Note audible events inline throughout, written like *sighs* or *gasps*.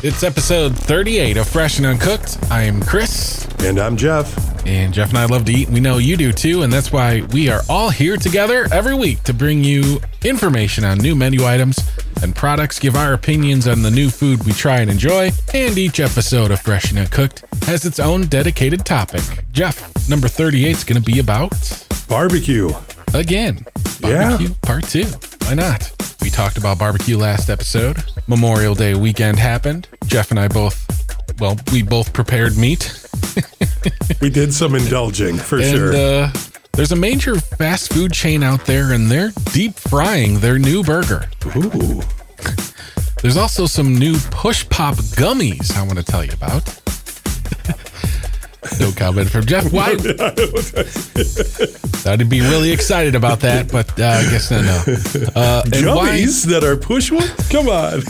It's episode 38 of Fresh and Uncooked. I am Chris, And I'm Jeff. and Jeff and I love to eat. We know you do too, and that's why we are all here together every week to bring you information on new menu items and products, give our opinions on the new food we try and enjoy, and each episode of Fresh and Uncooked has its own dedicated topic. Jeff, number 38 is going to be about Barbecue. again. Yeah. Barbecue part two. Why not? We talked about barbecue last episode. Memorial Day weekend happened. Jeff and I both, well, we both prepared meat. *laughs* We did some indulging for And sure. uh, there's a major fast food chain out there, and they're deep frying their new burger. Ooh. There's also some new push pop gummies I want to tell you about. *laughs* no comment from Jeff. Why? Thought he'd be really excited about that, but uh, I guess not. No. Uh, and why, Gummies that are push one? Come on.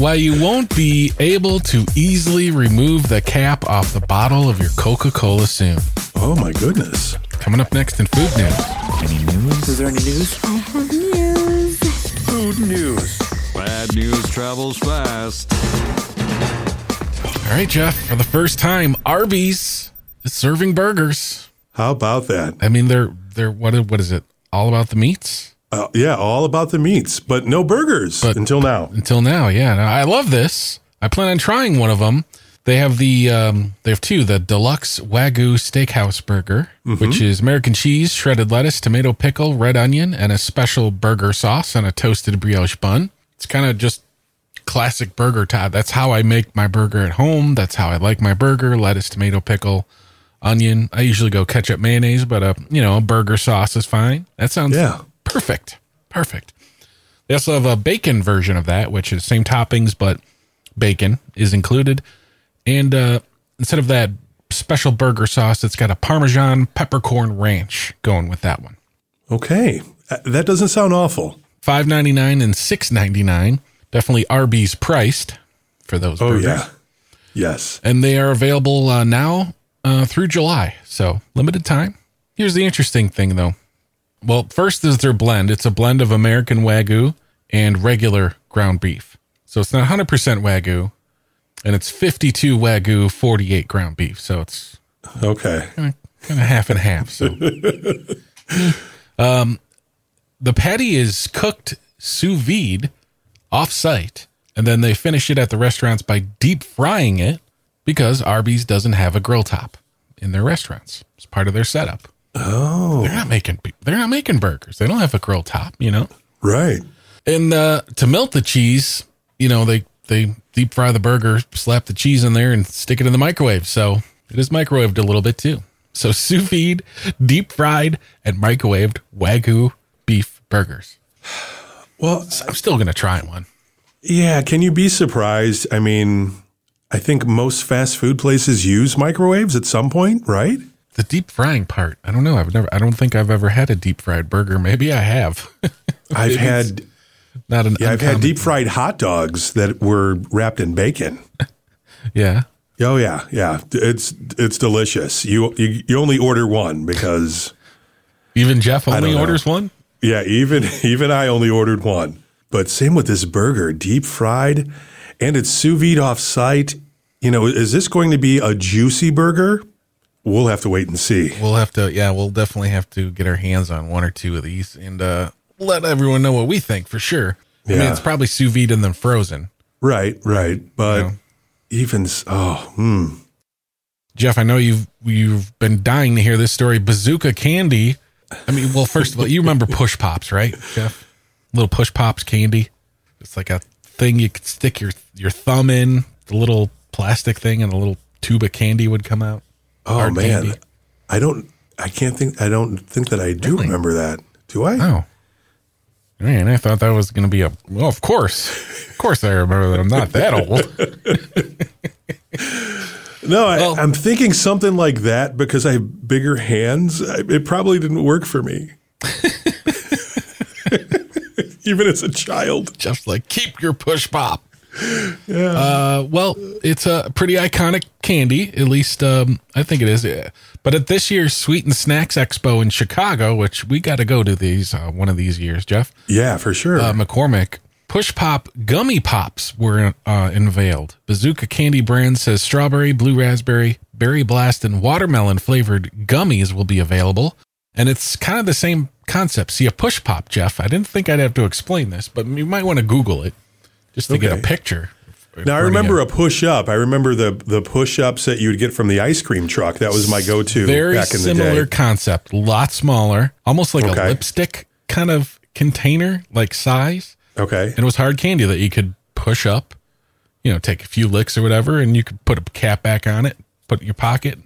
why you won't be able to easily remove the cap off the bottle of your Coca Cola soon. Oh my goodness. Coming up next in food news. Any news? Is there any news? I have news. Food news. Bad news travels fast. All right, Jeff. For the first time, Arby's is serving burgers. How about that? I mean, they're they're what what is it? All about the meats Uh, yeah, all about the meats, but no burgers But- until now. until now. Yeah, I love this. I plan on trying one of them. They have the um, they have two: the deluxe wagyu steakhouse burger, which is American cheese, shredded lettuce, tomato pickle, red onion, and a special burger sauce on a toasted brioche bun. It's kind of just classic burger type. That's how I make my burger at home. That's how I like my burger: lettuce, tomato pickle, onion. I usually go ketchup, mayonnaise, but a you know a burger sauce is fine. That sounds Yeah. perfect, perfect. They also have a bacon version of that, which is same toppings, but bacon is included. And uh, instead of that special burger sauce, it's got a Parmesan peppercorn ranch going with that one. Okay. Uh, That doesn't sound awful. Five ninety nine and six ninety nine. Definitely Arby's priced for those. Oh, burgers. yeah. Yes. and they are available uh, now uh, through July. So limited time. Here's the interesting thing, though. Well, first is their blend. It's a blend of American Wagyu and regular ground beef. So it's not 100% Wagyu, and it's 52 Wagyu, 48 ground beef. So it's Okay. kind of half and half. So, *laughs* um, the patty is cooked sous vide off site, and then they finish it at the restaurants by deep frying it because Arby's doesn't have a grill top in their restaurants. It's part of their setup. Oh, They're not making they're not making burgers. They don't have a grill top, you know. right. And uh, to melt the cheese, you know, they they deep fry the burger, slap the cheese in there, and stick it in the microwave. So it is microwaved a little bit too. So *laughs* sous vide, deep fried, and microwaved wagyu beef burgers. *sighs* *sighs* *sighs* Well, I'm still gonna try one. yeah. Can you be surprised? I mean, I think most fast food places use microwaves at some point, right? The deep frying part, I don't know. I've never. I don't think I've ever had a deep fried burger. Maybe I have. *laughs* I've had Not an. yeah, I've had deep fried hot dogs that were wrapped in bacon. *laughs* Yeah. Oh yeah, yeah. It's it's delicious. You you, you only order one because Even Jeff only orders one. Yeah, even *laughs* even I only ordered one. But same with this burger, deep fried, and it's sous vide off site. You know, is this going to be a juicy burger? We'll have to wait and see. We'll have to, yeah, we'll definitely have to get our hands on one or two of these and uh, let everyone know what we think for sure. I mean, Yeah. it's probably sous vide and then frozen. Right, right. But Yeah. even oh, hmm. Jeff, I know you've you've been dying to hear this story. Bazooka candy. I mean, well, first of all, you remember push pops, right, Jeff? Little push pops candy. It's like a thing you could stick your your thumb in. The little plastic thing, and a little tube of candy would come out. Oh Hard man, candy. I don't. I can't think. I don't think that I do Really? remember that. Do I? Oh. Man, I thought that was going to be a. Well, of course. Of course, I remember that I'm not that old. *laughs* No, I, Well- I'm thinking something like that because I have bigger hands. I, it probably didn't work for me. *laughs* *laughs* Even as a child. Just like, keep your push pop. Yeah. Uh, well, it's a pretty iconic candy. At least um, I think it is. Yeah. But at this year's Sweets and Snacks Expo in Chicago, which we got to go to these uh, one of these years, Jeff Yeah, for sure. uh, McCormick, Push Pop Gummy Pops were uh, unveiled. Bazooka Candy brand says strawberry, blue raspberry, berry blast, and watermelon flavored gummies will be available. And it's kind of the same concept. See, a Push Pop, Jeff. I didn't think I'd have to explain this, but you might want to Google it just to get a picture. Now I remember a push up. I remember the the push ups that you would get from the ice cream truck. That was my go to back in the similar day. concept, a lot smaller, almost like Okay. a lipstick kind of container, like size. Okay. And it was hard candy that you could push up, you know, take a few licks or whatever, and you could put a cap back on it, put it in your pocket.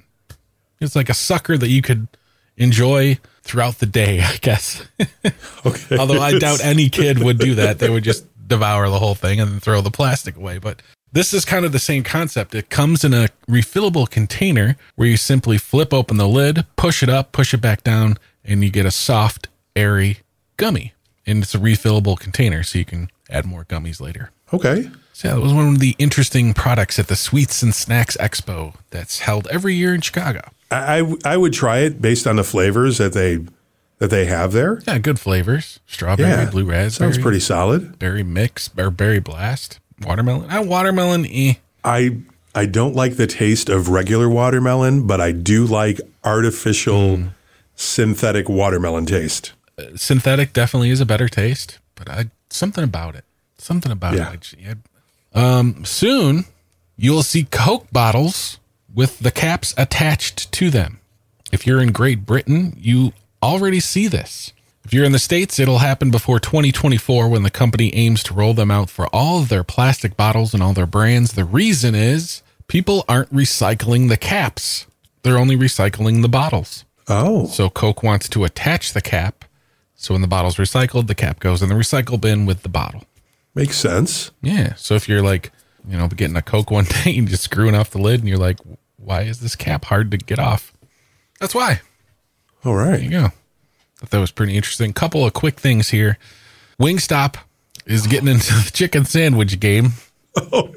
It's like a sucker that you could enjoy throughout the day, I guess. *laughs* Okay. Although I doubt any kid would do that. They would just *laughs* devour the whole thing and then throw the plastic away. But this is kind of the same concept. It comes in a refillable container where you simply flip open the lid, push it up, push it back down, and you get a soft, airy gummy. And it's a refillable container, so you can add more gummies later. Okay. So yeah, that was one of the interesting products at the Sweets and Snacks Expo that's held every year in Chicago. I, I I would try it based on the flavors that they that they have there. Yeah, good flavors. Strawberry, Yeah. blue raspberry. Sounds pretty solid. berry mix or berry blast, watermelon. Ah, watermelon. Eh. I I don't like the taste of regular watermelon, but I do like artificial Hmm. synthetic watermelon taste. Synthetic definitely is a better taste, but I something about it. Something about Yeah. it. I. Um, soon you'll see Coke bottles with the caps attached to them. If you're in Great Britain, you already see this. If you're in the States, it'll happen before 2024 when the company aims to roll them out for all of their plastic bottles and all their brands. The reason is people aren't recycling the caps. They're only recycling the bottles. Oh, So Coke wants to attach the cap. So when the bottle's recycled, the cap goes in the recycle bin with the bottle. makes sense. Yeah. So if you're like, you know, getting a Coke one *laughs* day and just screwing off the lid and you're like, why is this cap hard to get off? That's why. All right. There you go. Thought that was pretty interesting. Couple of quick things here. Wingstop is getting into the chicken sandwich game. *laughs* Oh.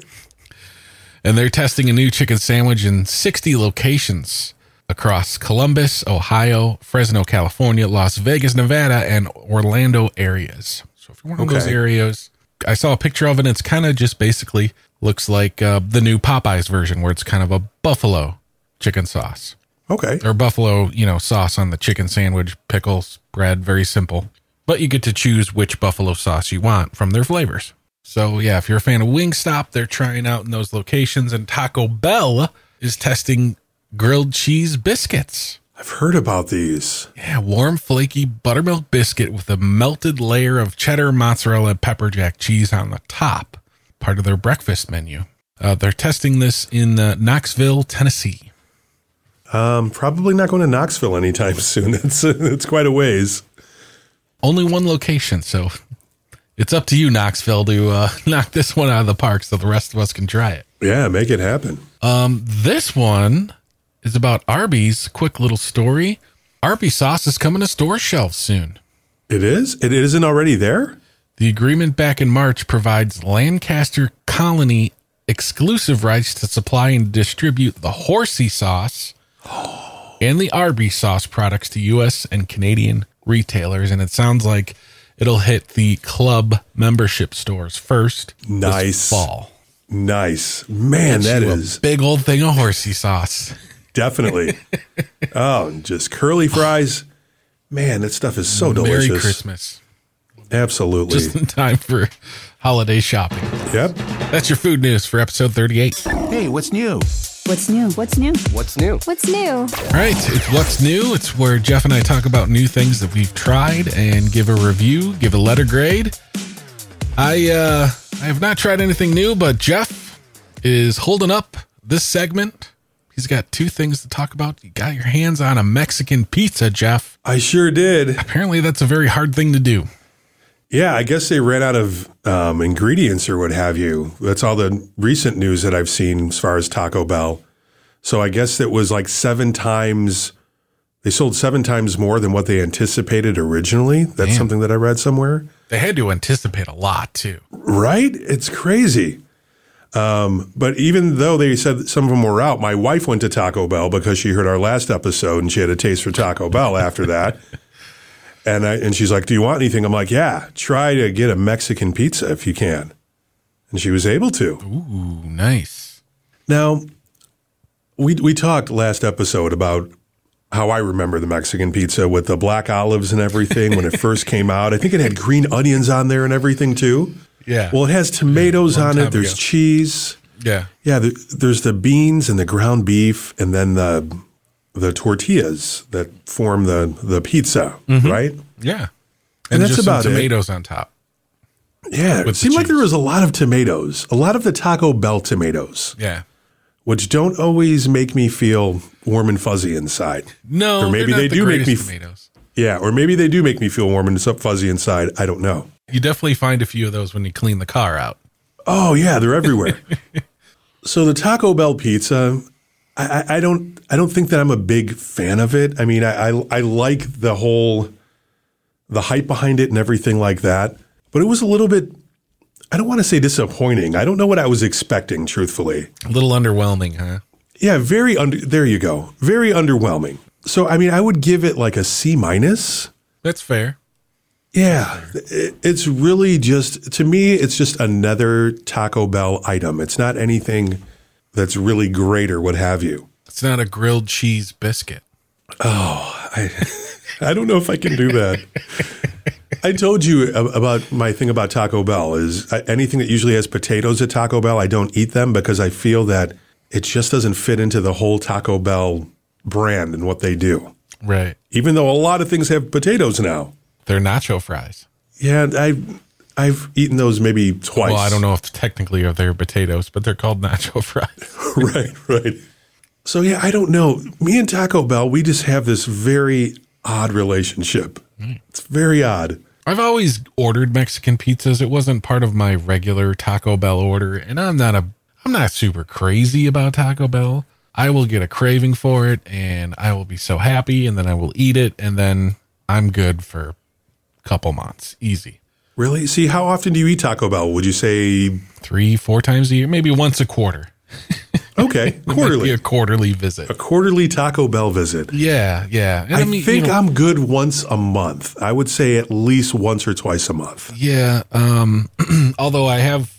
And they're testing a new chicken sandwich in 60 locations across Columbus, Ohio, Fresno, California, Las Vegas, Nevada, and Orlando areas. So if you're one of those areas, I saw a picture of it. And it's kind of just basically looks like uh, the new Popeyes version, where it's kind of a buffalo chicken sauce Okay. or buffalo, you know, sauce on the chicken sandwich, pickles, bread, very simple. But you get to choose which buffalo sauce you want from their flavors. So yeah, if you're a fan of Wingstop, they're trying out in those locations and Taco Bell is testing grilled cheese biscuits. I've heard about these. Yeah, warm, flaky buttermilk biscuit with a melted layer of cheddar, mozzarella, and pepper jack cheese on the top. Part of their breakfast menu. Uh, they're testing this in uh, Knoxville, Tennessee. Um, probably not going to Knoxville anytime *laughs* soon. It's it's quite a ways. only one location, so it's up to you, Knoxville, to uh, *laughs* knock this one out of the park so the rest of us can try it. Yeah, make it happen. Um, this one is about Arby's. Quick little story. Arby's sauce is coming to store shelves soon. It is. It isn't already there. The agreement back in March provides Lancaster Colony exclusive rights to supply and distribute the horsey sauce *gasps* and the Arby's sauce products to U.S. and Canadian retailers. And it sounds like it'll hit the club membership stores first. this Nice. fall. Nice, man. That You a big old thing of horsey sauce. Definitely. *laughs* oh, and just curly fries. Man, that stuff is so delicious. Merry Christmas. Absolutely. Just in time for holiday shopping. yep. That's your food news for episode 38. Hey, what's new? What's new? What's new? What's new? What's new? All right, it's what's new. It's where Jeff and I talk about new things that we've tried and give a review, give a letter grade. I uh I have not tried anything new, but Jeff is holding up this segment. He's got two things to talk about. You got your hands on a Mexican pizza, Jeff. I sure did. Apparently that's a very hard thing to do. Yeah, I guess they ran out of um, ingredients or what have you. That's all the recent news that I've seen as far as Taco Bell. So I guess it was like seven times. They sold seven times more than what they anticipated originally. That's Damn. something that I read somewhere. They had to anticipate a lot too. Right? It's crazy. Um, but even though they said some of them were out, my wife went to Taco Bell because she heard our last episode and she had a taste for Taco Bell after that. *laughs* And I, and she's like, "Do you want anything?" I'm like, "Yeah, try to get a Mexican pizza if you can." And she was able to. Ooh, nice. Now, we we talked last episode about how I remember the Mexican pizza with the black olives and everything when it *laughs* first came out. I think it had green onions on there and everything too. Yeah. Well, it has tomatoes long on it. There's ago. cheese. Yeah. Yeah, the, there's the beans and the ground beef, and then the the tortillas that form the the pizza, mm-hmm. right? Yeah. And that's just some about it. tomatoes on top. Yeah, it seemed like there was a lot of tomatoes, a lot of the Taco Bell tomatoes, Yeah. which don't always make me feel warm and fuzzy inside. No, Or maybe they the do make me tomatoes. Yeah, or maybe they do make me feel warm and it's up fuzzy inside. I don't know. You definitely find a few of those when you clean the car out. Oh yeah, they're everywhere. *laughs* so the Taco Bell pizza, I, I, I don't, I don't think that I'm a big fan of it. I mean, I, I, I like the whole, the hype behind it and everything like that. But it was a little bit, I don't want to say disappointing. I don't know what I was expecting, truthfully. A little underwhelming, huh? Yeah, very under. There you go. Very underwhelming. So I mean, I would give it like a C minus. That's fair. Yeah, it, it's really just to me, it's just another Taco Bell item. It's not anything that's really great or what have you. It's not a grilled cheese biscuit. Oh, I *laughs* I don't know if I can do that. I told you about my thing about Taco Bell is anything that usually has potatoes at Taco Bell, I don't eat them because I feel that it just doesn't fit into the whole Taco Bell brand and what they do. Right. Even though a lot of things have potatoes now. They're nacho fries. Yeah, I I've eaten those maybe twice. Well, I don't know if technically if they're potatoes, but they're called *laughs* nacho fries. *laughs* right, right. So yeah, I don't know. Me and Taco Bell, we just have this very odd relationship. Mm. It's very odd. I've always ordered Mexican pizzas. It wasn't part of my regular Taco Bell order, and I'm not a I'm not super crazy about Taco Bell. I will get a craving for it and I will be so happy and then I will eat it and then I'm good for a couple months. Easy. Really? See, how often do you eat Taco Bell? Would you say 3 4 times a year, maybe once a quarter. *laughs* okay, *laughs* quarterly? a quarterly visit. A quarterly Taco Bell visit. Yeah, yeah. And I, mean, think you know, I'm good once a month. I would say at least once or twice a month. Yeah. Um, *clears throat* although I have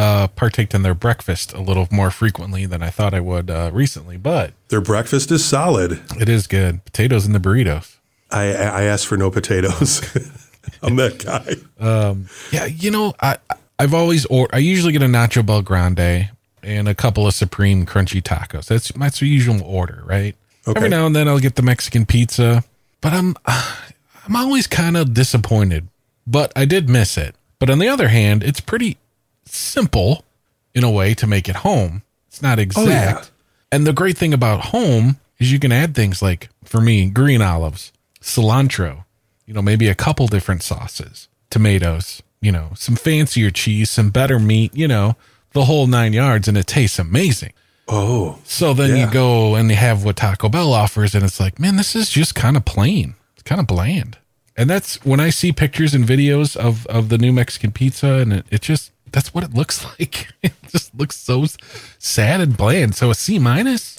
uh, partaked in their breakfast a little more frequently than I thought I would uh, recently, but Their breakfast is solid. it is good. Potatoes in the burritos. I, I asked for no potatoes. *laughs* I'm that guy. Yeah, you know, I I've always or I usually get a nacho BellGrande and a couple of supreme crunchy tacos. That's that's the usual order, right? Okay. Every now and then I'll get the Mexican pizza, but I'm I'm always kind of disappointed. But I did miss it. But on the other hand, it's pretty simple in a way to make it home. It's not oh, exact. yeah. And the great thing about home is you can add things like, for me, green olives, cilantro, you know, maybe a couple different sauces, tomatoes, you know, some fancier cheese, some better meat, you know, the whole nine yards, and it tastes amazing. Oh, So then Yeah. you go and you have what Taco Bell offers, and it's like, man, this is just kind of plain. It's kind of bland. And that's when I see pictures and videos of, of the new Mexican pizza, and it, it just, that's what it looks *laughs* like. it just looks so sad and bland. So a C minus?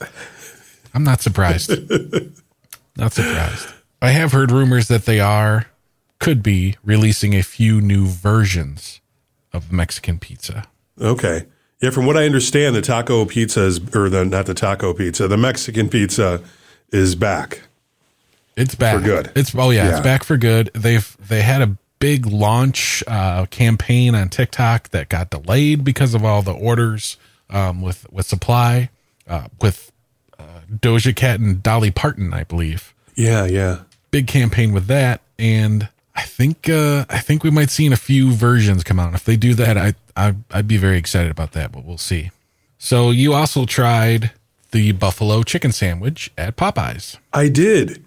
I'm not surprised. *laughs* not surprised. I have heard rumors that they are, could be, releasing a few new versions of Mexican pizza. okay. Yeah, from what I understand, the taco pizza is, or the not the taco pizza, the Mexican pizza is back. It's back for good. It's oh yeah, Yeah. it's back for good. They've they had a big launch uh, campaign on TikTok that got delayed because of all the orders um, with with supply uh, with uh, Doja Cat and Dolly Parton, I believe. Yeah, yeah. Big campaign with that, and I think uh, I think we might see in a few versions come out. If they do that, I, I I'd be very excited about that, but we'll see. So you also tried the buffalo chicken sandwich at Popeyes. I did.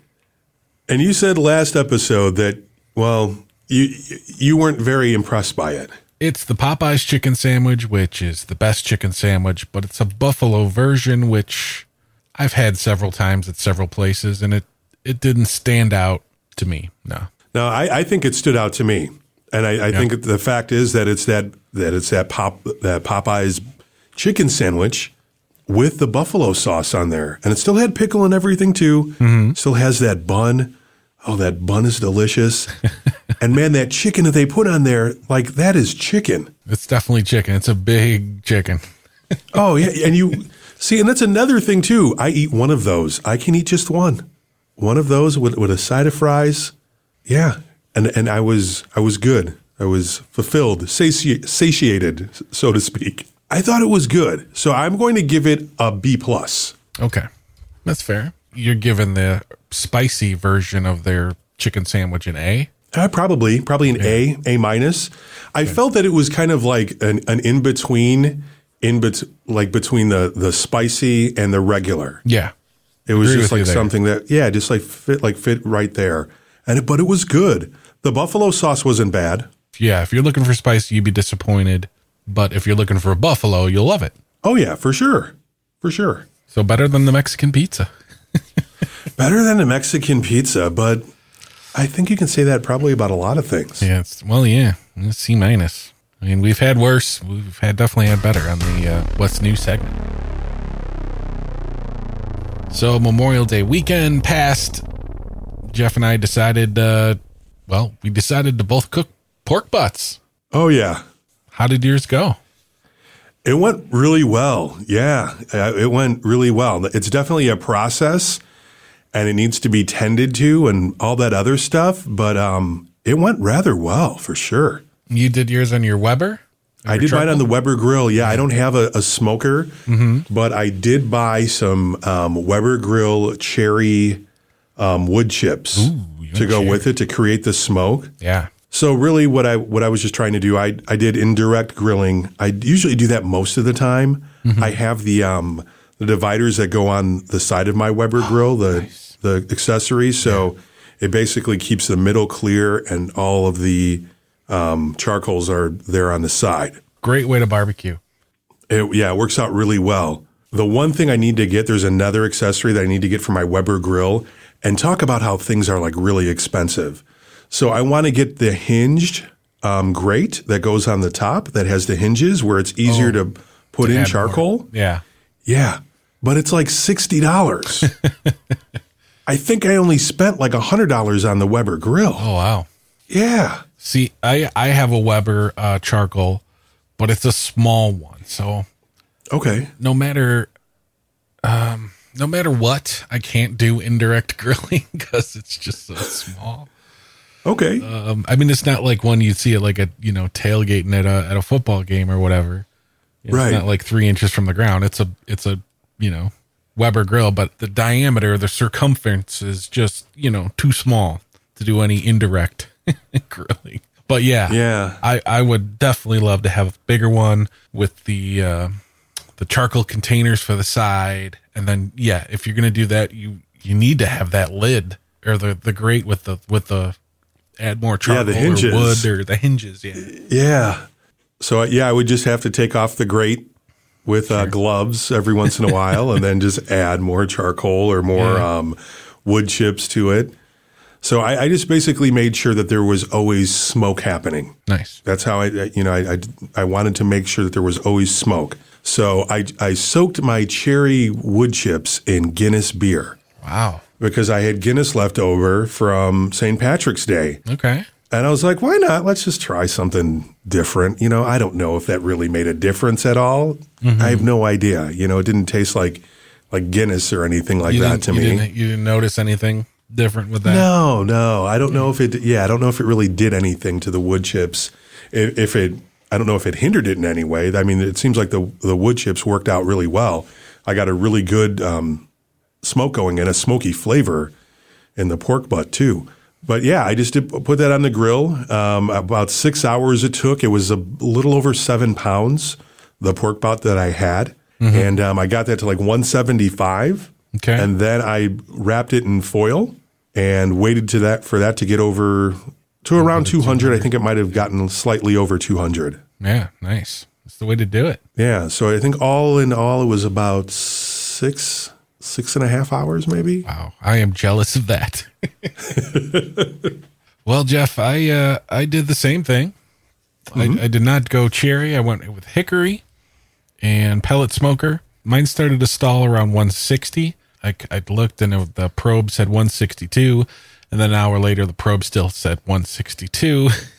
And you said last episode that, well, you you weren't very impressed by it. It's the Popeyes chicken sandwich, which is the best chicken sandwich, but it's a buffalo version, which I've had several times at several places, and it it didn't stand out to me. No, Now, I, I think it stood out to me, and I, I think the fact is that it's that that it's that pop that Popeyes chicken sandwich with the buffalo sauce on there, and it still had pickle and everything too. Mm-hmm. Still has that bun. Oh, that bun is delicious. *laughs* and man, that chicken that they put on there, like that is chicken. It's definitely chicken. It's a big chicken. *laughs* Oh, yeah. And you see, and that's another thing too. I eat one of those. I can eat just one. One of those with, with a side of fries. Yeah. And and I was I was good. I was fulfilled, sati- satiated, so to speak. I thought it was good. So I'm going to give it a B plus. Okay. That's fair. You're given the spicy version of their chicken sandwich an A. Uh, probably, probably an A, A minus. I felt that it was kind of like an, an in between, in bet- like between the the spicy and the regular. Yeah. It was just like something that, yeah, just like fit, like fit right there. And it, but it was good. The buffalo sauce wasn't bad. Yeah. If you're looking for spicy, you'd be disappointed. But if you're looking for a buffalo, you'll love it. Oh yeah, for sure, for sure. So better than the Mexican pizza. *laughs* Better than the Mexican pizza, but I think you can say that probably about a lot of things. Yeah. It's, well, yeah. It's C minus. I mean, we've had worse. We've had definitely had better on the uh, What's New segment. So Memorial Day weekend passed. Jeff and I decided, uh, well, we decided to both cook pork butts. Oh yeah, How did yours go? It went really well. Yeah, uh, it went really well. It's definitely a process and it needs to be tended to and all that other stuff, but um, it went rather well for sure. You did yours on your Weber? I did mine on the Weber grill. Yeah, I don't have a, a smoker, but I did buy some um, Weber grill cherry um, wood chips to go cherry. with it to create the smoke. Yeah. So really, what I what I was just trying to do, I I did indirect grilling. I usually do that most of the time. I have the um the dividers that go on the side of my Weber grill, the the accessories. So it basically keeps the middle clear, and all of the um, charcoals are there on the side. Great way to barbecue. It, yeah, it works out really well. The one thing I need to get, there's another accessory that I need to get for my Weber grill, and talk about how things are like really expensive. So I want to get the hinged um, grate that goes on the top that has the hinges where it's easier to put in Add more. charcoal. Yeah. Yeah, but it's like sixty dollars. *laughs* I think I only spent like a hundred dollars on the Weber grill. Oh wow. Yeah. See, I I have a Weber uh, charcoal, but it's a small one. So Okay. no matter um no matter what, I can't do indirect *laughs* grilling because it's just so small. Okay. Um, I mean, it's not like one you'd see at like a you know tailgating at a at a football game or whatever. It's Right. not like three inches from the ground. It's a it's a you know Weber grill, but the diameter, the circumference is just you know too small to do any indirect *laughs* grilling. But yeah, Yeah. I I would definitely love to have a bigger one with the uh, the charcoal containers for the side, and then yeah, if you're gonna do that, you you need to have that lid or the the grate with the with the add more charcoal the or hinges. wood or the hinges. Yeah, Yeah. So yeah, I would just have to take off the grate with uh, gloves every once in a while, and then just *laughs* add more charcoal or more Yeah. um, wood chips to it. So I, I just basically made sure that there was always smoke happening. nice. That's how I, I- you know, I, I, I wanted to make sure that there was always smoke. So I, I soaked my cherry wood chips in Guinness beer Wow. because I had Guinness left over from St. Patrick's Day. Okay. And I was like, why not? Let's just try something different. You know, I don't know if that really made a difference at all. Mm-hmm. I have no idea. You know, it didn't taste like like Guinness or anything like You that to you me. Didn't, you didn't notice anything different with that? No, no, I don't know if it. Yeah, I don't know if it really did anything to the wood chips. If, if it, I don't know if it hindered it in any way. I mean, it seems like the the wood chips worked out really well. I got a really good um, smoke going and a smoky flavor in the pork butt too. But yeah, I just did put that on the grill. Um, about six hours it took. It was a little over seven pounds, the pork butt that I had, and um, I got that to like one seventy five. Okay. And then I wrapped it in foil and waited to that for that to get over to around 200. I think it might have gotten slightly over 200. Yeah, nice. That's the way to do it. Yeah. So I think all in all, it was about six, six and a half hours, maybe. Wow, I am jealous of that. *laughs* well, Jeff, I uh, I did the same thing. I, I did not go cherry. I went with hickory and pellet smoker. Mine started to stall around 160. I, I looked and it, the probe said 162. And then an hour later, the probe still said 162. *laughs*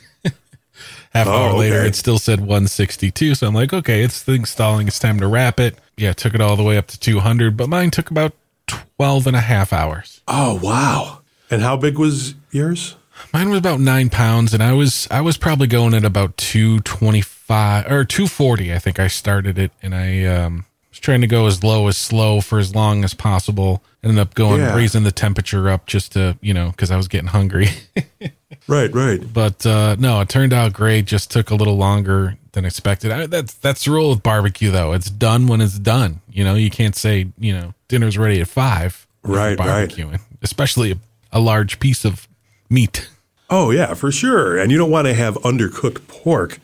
Half Oh, hour later, okay. it still said 162. So I'm like, okay, it's the installing. It's time to wrap it. Yeah, it took it all the way up to 200, but mine took about 12 and a half hours. Oh wow! And how big was yours? Mine was about nine pounds, and I was I was probably going at about two twenty five or two forty. I think I started it, and I um, was trying to go as low as slow for as long as possible. Ended up going Yeah. raising the temperature up just to you know because I was getting hungry. *laughs* Right, right. but uh, no, it turned out great. Just took a little longer than expected. I, that's that's the rule with barbecue, though. It's done when it's done. You know, you can't say you know dinner's ready at five. Right, right. barbecuing, especially a, a large piece of meat. Oh yeah, for sure. And you don't want to have undercooked pork.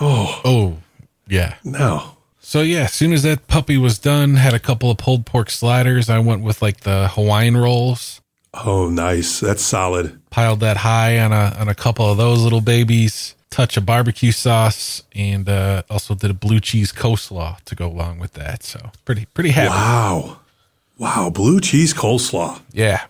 Oh, oh, yeah. No. So yeah, as soon as that puppy was done, had a couple of pulled pork sliders. I went with like the Hawaiian rolls. Oh, nice. That's solid. Piled that high on a on a couple of those little babies. Touch of barbecue sauce, and uh, also did a blue cheese coleslaw to go along with that. So pretty pretty happy. Wow. Wow. Blue cheese coleslaw. Yeah.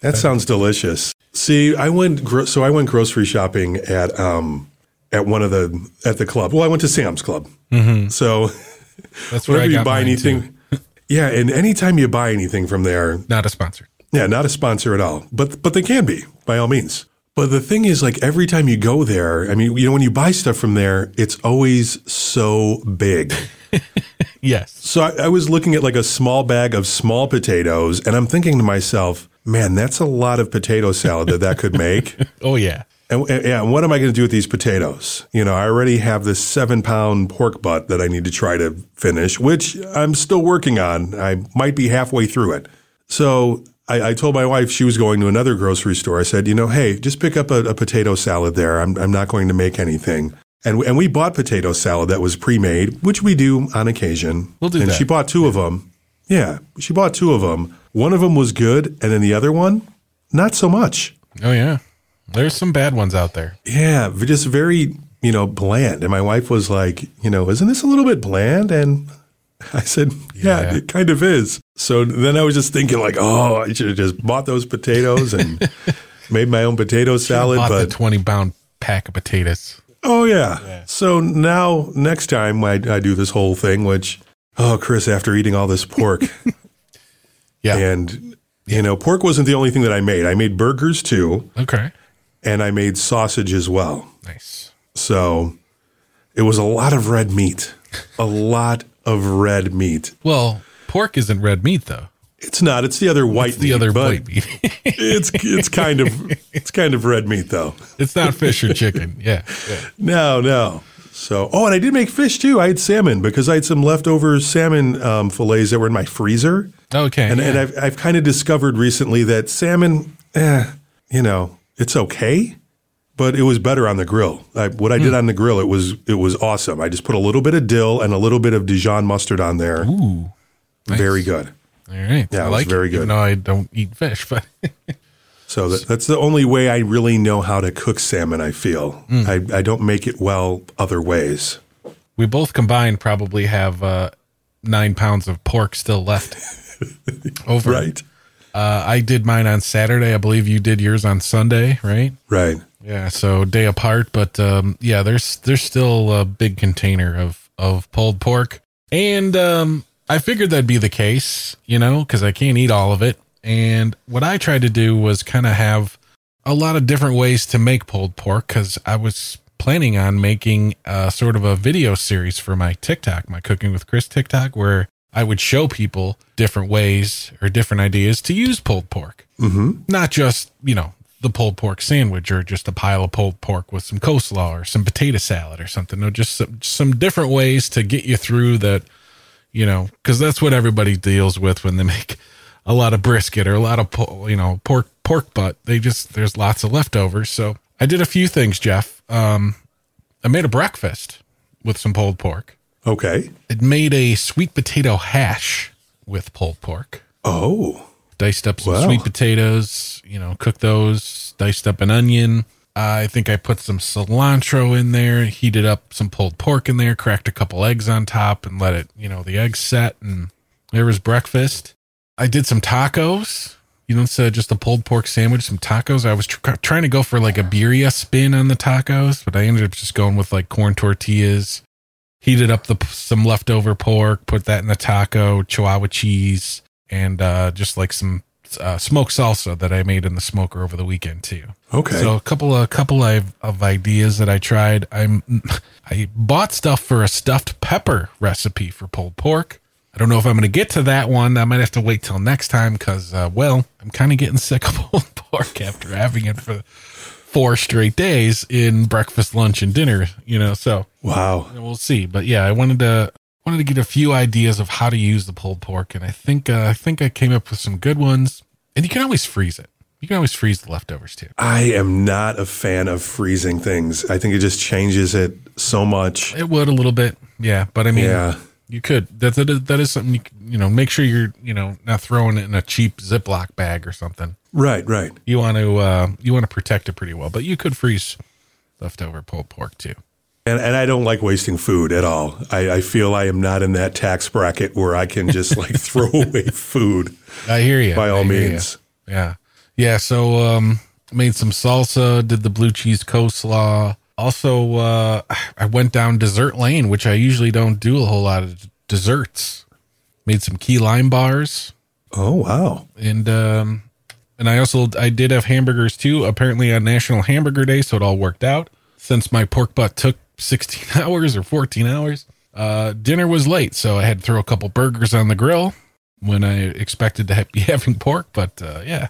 That sounds delicious. See, I went gro- so I went grocery shopping at um at one of the at the club. Well, I went to Sam's Club. Mm-hmm. So *laughs* That's where I whenever you buy anything, *laughs* yeah, and anytime you buy anything from there, Not a sponsor. Yeah, not a sponsor at all, but but they can be by all means. But the thing is, like every time you go there, I mean, you know, when you buy stuff from there, it's always so big. *laughs* Yes. So I, I was looking at like a small bag of small potatoes, and I'm thinking to myself, man, that's a lot of potato salad that that could make. *laughs* Oh yeah. And, and, yeah, and what am I going to do with these potatoes? You know, I already have this seven pound pork butt that I need to try to finish, which I'm still working on. I might be halfway through it. So I, I told my wife she was going to another grocery store. I said, you know, hey, just pick up a, a potato salad there. I'm, I'm not going to make anything. And, and we bought potato salad that was pre made, which we do on occasion. We'll do and that. she bought two of them. Yeah, she bought two of them. One of them was good, and then the other one, not so much. Oh yeah. There's some bad ones out there. Yeah, just very, you know, bland. And my wife was like, you know, isn't this a little bit bland? And *laughs* I said, yeah, Yeah. it kind of is. So then I was just thinking, like, oh, I should have just bought those potatoes and *laughs* made my own potato salad. Bought the But 20 pound pack of potatoes. oh, yeah. So now, next time I, I do this whole thing, which, oh, Chris, after eating all this pork, *laughs* Yeah. and, you know, pork wasn't the only thing that I made. I made burgers too, Okay. and I made sausage as well. Nice. So it was a lot of red meat, a lot of red meat. Well, pork isn't red meat though. It's not. It's the other white The meat, other white meat. *laughs* it's it's kind of it's kind of red meat though. it's not fish or chicken. *laughs* Yeah. yeah. No, no. So oh, and I did make fish too. I had salmon because I had some leftover salmon um, fillets that were in my freezer, Okay. and yeah. and I've I've kind of discovered recently that salmon, eh, you know, it's okay. But it was better on the grill. I, what I Hmm. did on the grill, it was it was awesome. I just put a little bit of dill and a little bit of Dijon mustard on there. Ooh. Very good. All right. Yeah, I it was like very it, good. Even though I don't eat fish, but *laughs* So that, that's the only way I really know how to cook salmon. I feel Hmm. I, I don't make it well other ways. we both combined probably have uh, nine pounds of pork still left. *laughs* Over. Right, Uh, I did mine on Saturday. I believe you did yours on Sunday, right? right. Yeah, so day apart, but um, yeah, there's there's still a big container of of pulled pork, and um, I figured that'd be the case, you know, because I can't eat all of it. And what I tried to do was kind of have a lot of different ways to make pulled pork because I was planning on making a sort of a video series for my TikTok, my Cooking with Chris TikTok, where I would show people different ways or different ideas to use pulled pork Mm-hmm. not just you know the pulled pork sandwich or just a pile of pulled pork with some coleslaw or some potato salad or something. No just some, some different ways to get you through that you know because that's what everybody deals with when they *laughs* make a lot of brisket or a lot of you know pork pork butt. They just there's lots of leftovers. So i did a few things jeff. Um i made a breakfast with some pulled pork. Okay. it made a sweet potato hash with pulled pork. Oh, diced up some Wow. sweet potatoes, you know, cook those, diced up an onion. I think I put some cilantro in there, heated up some pulled pork in there, cracked a couple eggs on top and let it, you know, the eggs set and there was breakfast. I did some tacos. You know, instead of just a pulled pork sandwich, some tacos. I was tr- trying to go for like a birria spin on the tacos, but I ended up just going with like corn tortillas. Heated up the some leftover pork, put that in the taco, chihuahua cheese, and uh, just like some uh, smoked salsa that I made in the smoker over the weekend too. Okay. So a couple of couple of, of ideas that I tried. I'm *laughs* I bought stuff for a stuffed pepper recipe for pulled pork. I don't know if I'm going to get to that one. I might have to wait till next time because, uh, well, I'm kind of getting *laughs* sick of pulled pork after having it for four straight days in breakfast, lunch, and dinner. You know, so wow. we'll see. But yeah, I wanted to wanted to get a few ideas of how to use the pulled pork, and I think uh, I think I came up with some good ones. And you can always freeze it. You can always freeze the leftovers too. I am not a fan of freezing things. I think it just changes it so much. It would a little bit, yeah. But I mean, Yeah. you could. That that is, that is something you you know. Make sure you're you know not throwing it in a cheap Ziploc bag or something. Right, right. You want to uh, you want to protect it pretty well, but you could freeze leftover pulled pork too. And, and I don't like wasting food at all. I, I feel I am not in that tax bracket where I can just like *laughs* throw away food I hear you. by all I hear ya. means. Yeah. Yeah. So, um, made some salsa, did the blue cheese coleslaw. Also, uh, I went down dessert lane, which I usually don't do a whole lot of desserts. Made some key lime bars Oh, wow. and, um, and I also, I did have hamburgers too, apparently on National Hamburger Day. So it all worked out since my pork butt took 16 *laughs* hours or 14 hours. Uh, dinner was late. So I had to throw a couple burgers on the grill when I expected to be *laughs* having pork, but, uh, yeah,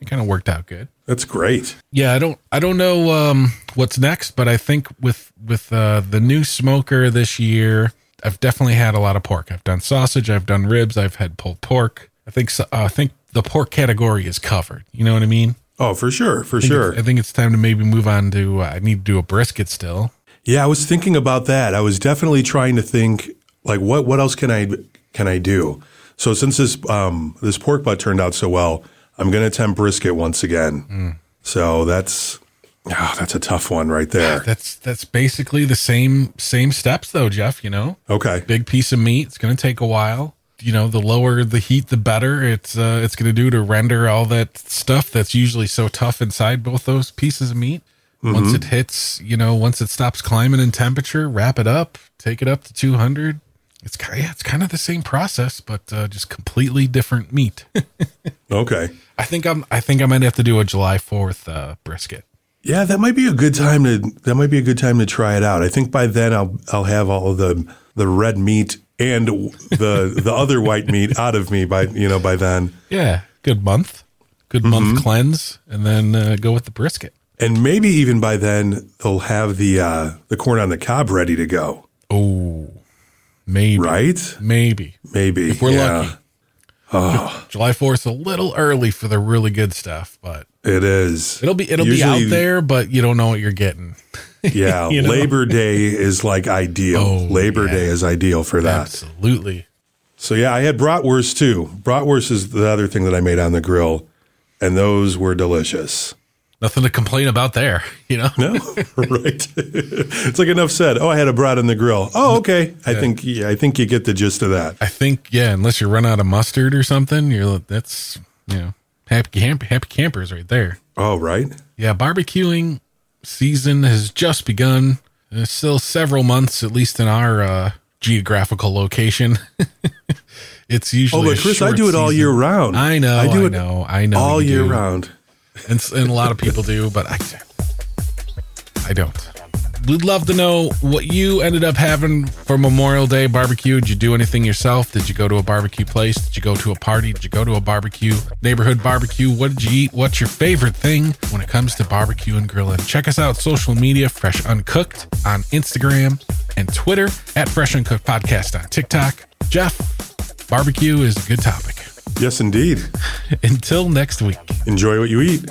it kind of worked out good. That's great. Yeah, I don't I don't know um what's next, but I think with with uh the new smoker this year, I've definitely had a lot of pork. I've done sausage, I've done ribs, I've had pulled pork. I think so, uh, I think the pork category is covered. You know what I mean? Oh, for sure, for I sure. I think it's time to maybe move on to uh, I need to do a brisket still. Yeah, I was thinking about that. I was definitely trying to think like what what else can I can I do? So since this um this pork butt turned out so well, I'm going to attempt brisket once again. Mm. So that's oh, that's a tough one right there. That's that's basically the same same steps though, Jeff, you know? Okay. big piece of meat. It's going to take a while. You know, the lower the heat, the better. It's uh, it's going to do to render all that stuff that's usually so tough inside both those pieces of meat. Once it hits, you know, once it stops climbing in temperature, wrap it up, take it up to 200. It's kind yeah, it's kind of the same process, but uh, just completely different meat. *laughs* Okay. I think I'm I think I might have to do a July 4th uh, brisket. Yeah, that might be a good time to that might be a good time to try it out. I think by then I'll I'll have all of the the red meat and the the other white meat *laughs* out of me by you know by then. Yeah, good month, good month cleanse, and then uh, go with the brisket. And maybe even by then they'll have the uh, the corn on the cob ready to go. Oh, maybe, Right? maybe. Maybe. If we're yeah, lucky. July 4th a little early for the really good stuff, but It is. it'll be it'll Usually- be out there, but you don't know what you're getting. *laughs* Yeah. you know? Labor Day is like ideal. Oh, Labor yeah. Day is ideal for that. Absolutely. So yeah, I had bratwurst too. Bratwurst is the other thing that I made on the grill, and those were delicious. Nothing to complain about there, you know. No, *laughs* right? *laughs* it's like enough said. Oh, I had a brat in the grill. Oh, okay. I think yeah, I think you get the gist of that. I think yeah, unless you run out of mustard or something, you're that's you know happy camp happy campers right there. Oh, right. Yeah, barbecuing season has just begun. There's still several months, at least in our uh, geographical location. *laughs* it's usually. Oh, but Chris, I do it all season. year round. I know. I do it know. I know. all year do. round. And, and a lot of people do, but I, I don't. We'd love to know what you ended up having for Memorial Day barbecue. Did you do anything yourself? Did you go to a barbecue place? Did you go to a party? Did you go to a barbecue neighborhood barbecue? What did you eat? What's your favorite thing when it comes to barbecue and grilling? Check us out social media, Fresh Uncooked on Instagram and Twitter at Fresh Uncooked Podcast on TikTok. Jeff, barbecue is a good topic. Yes, indeed. *laughs* Until next week. Enjoy what you eat.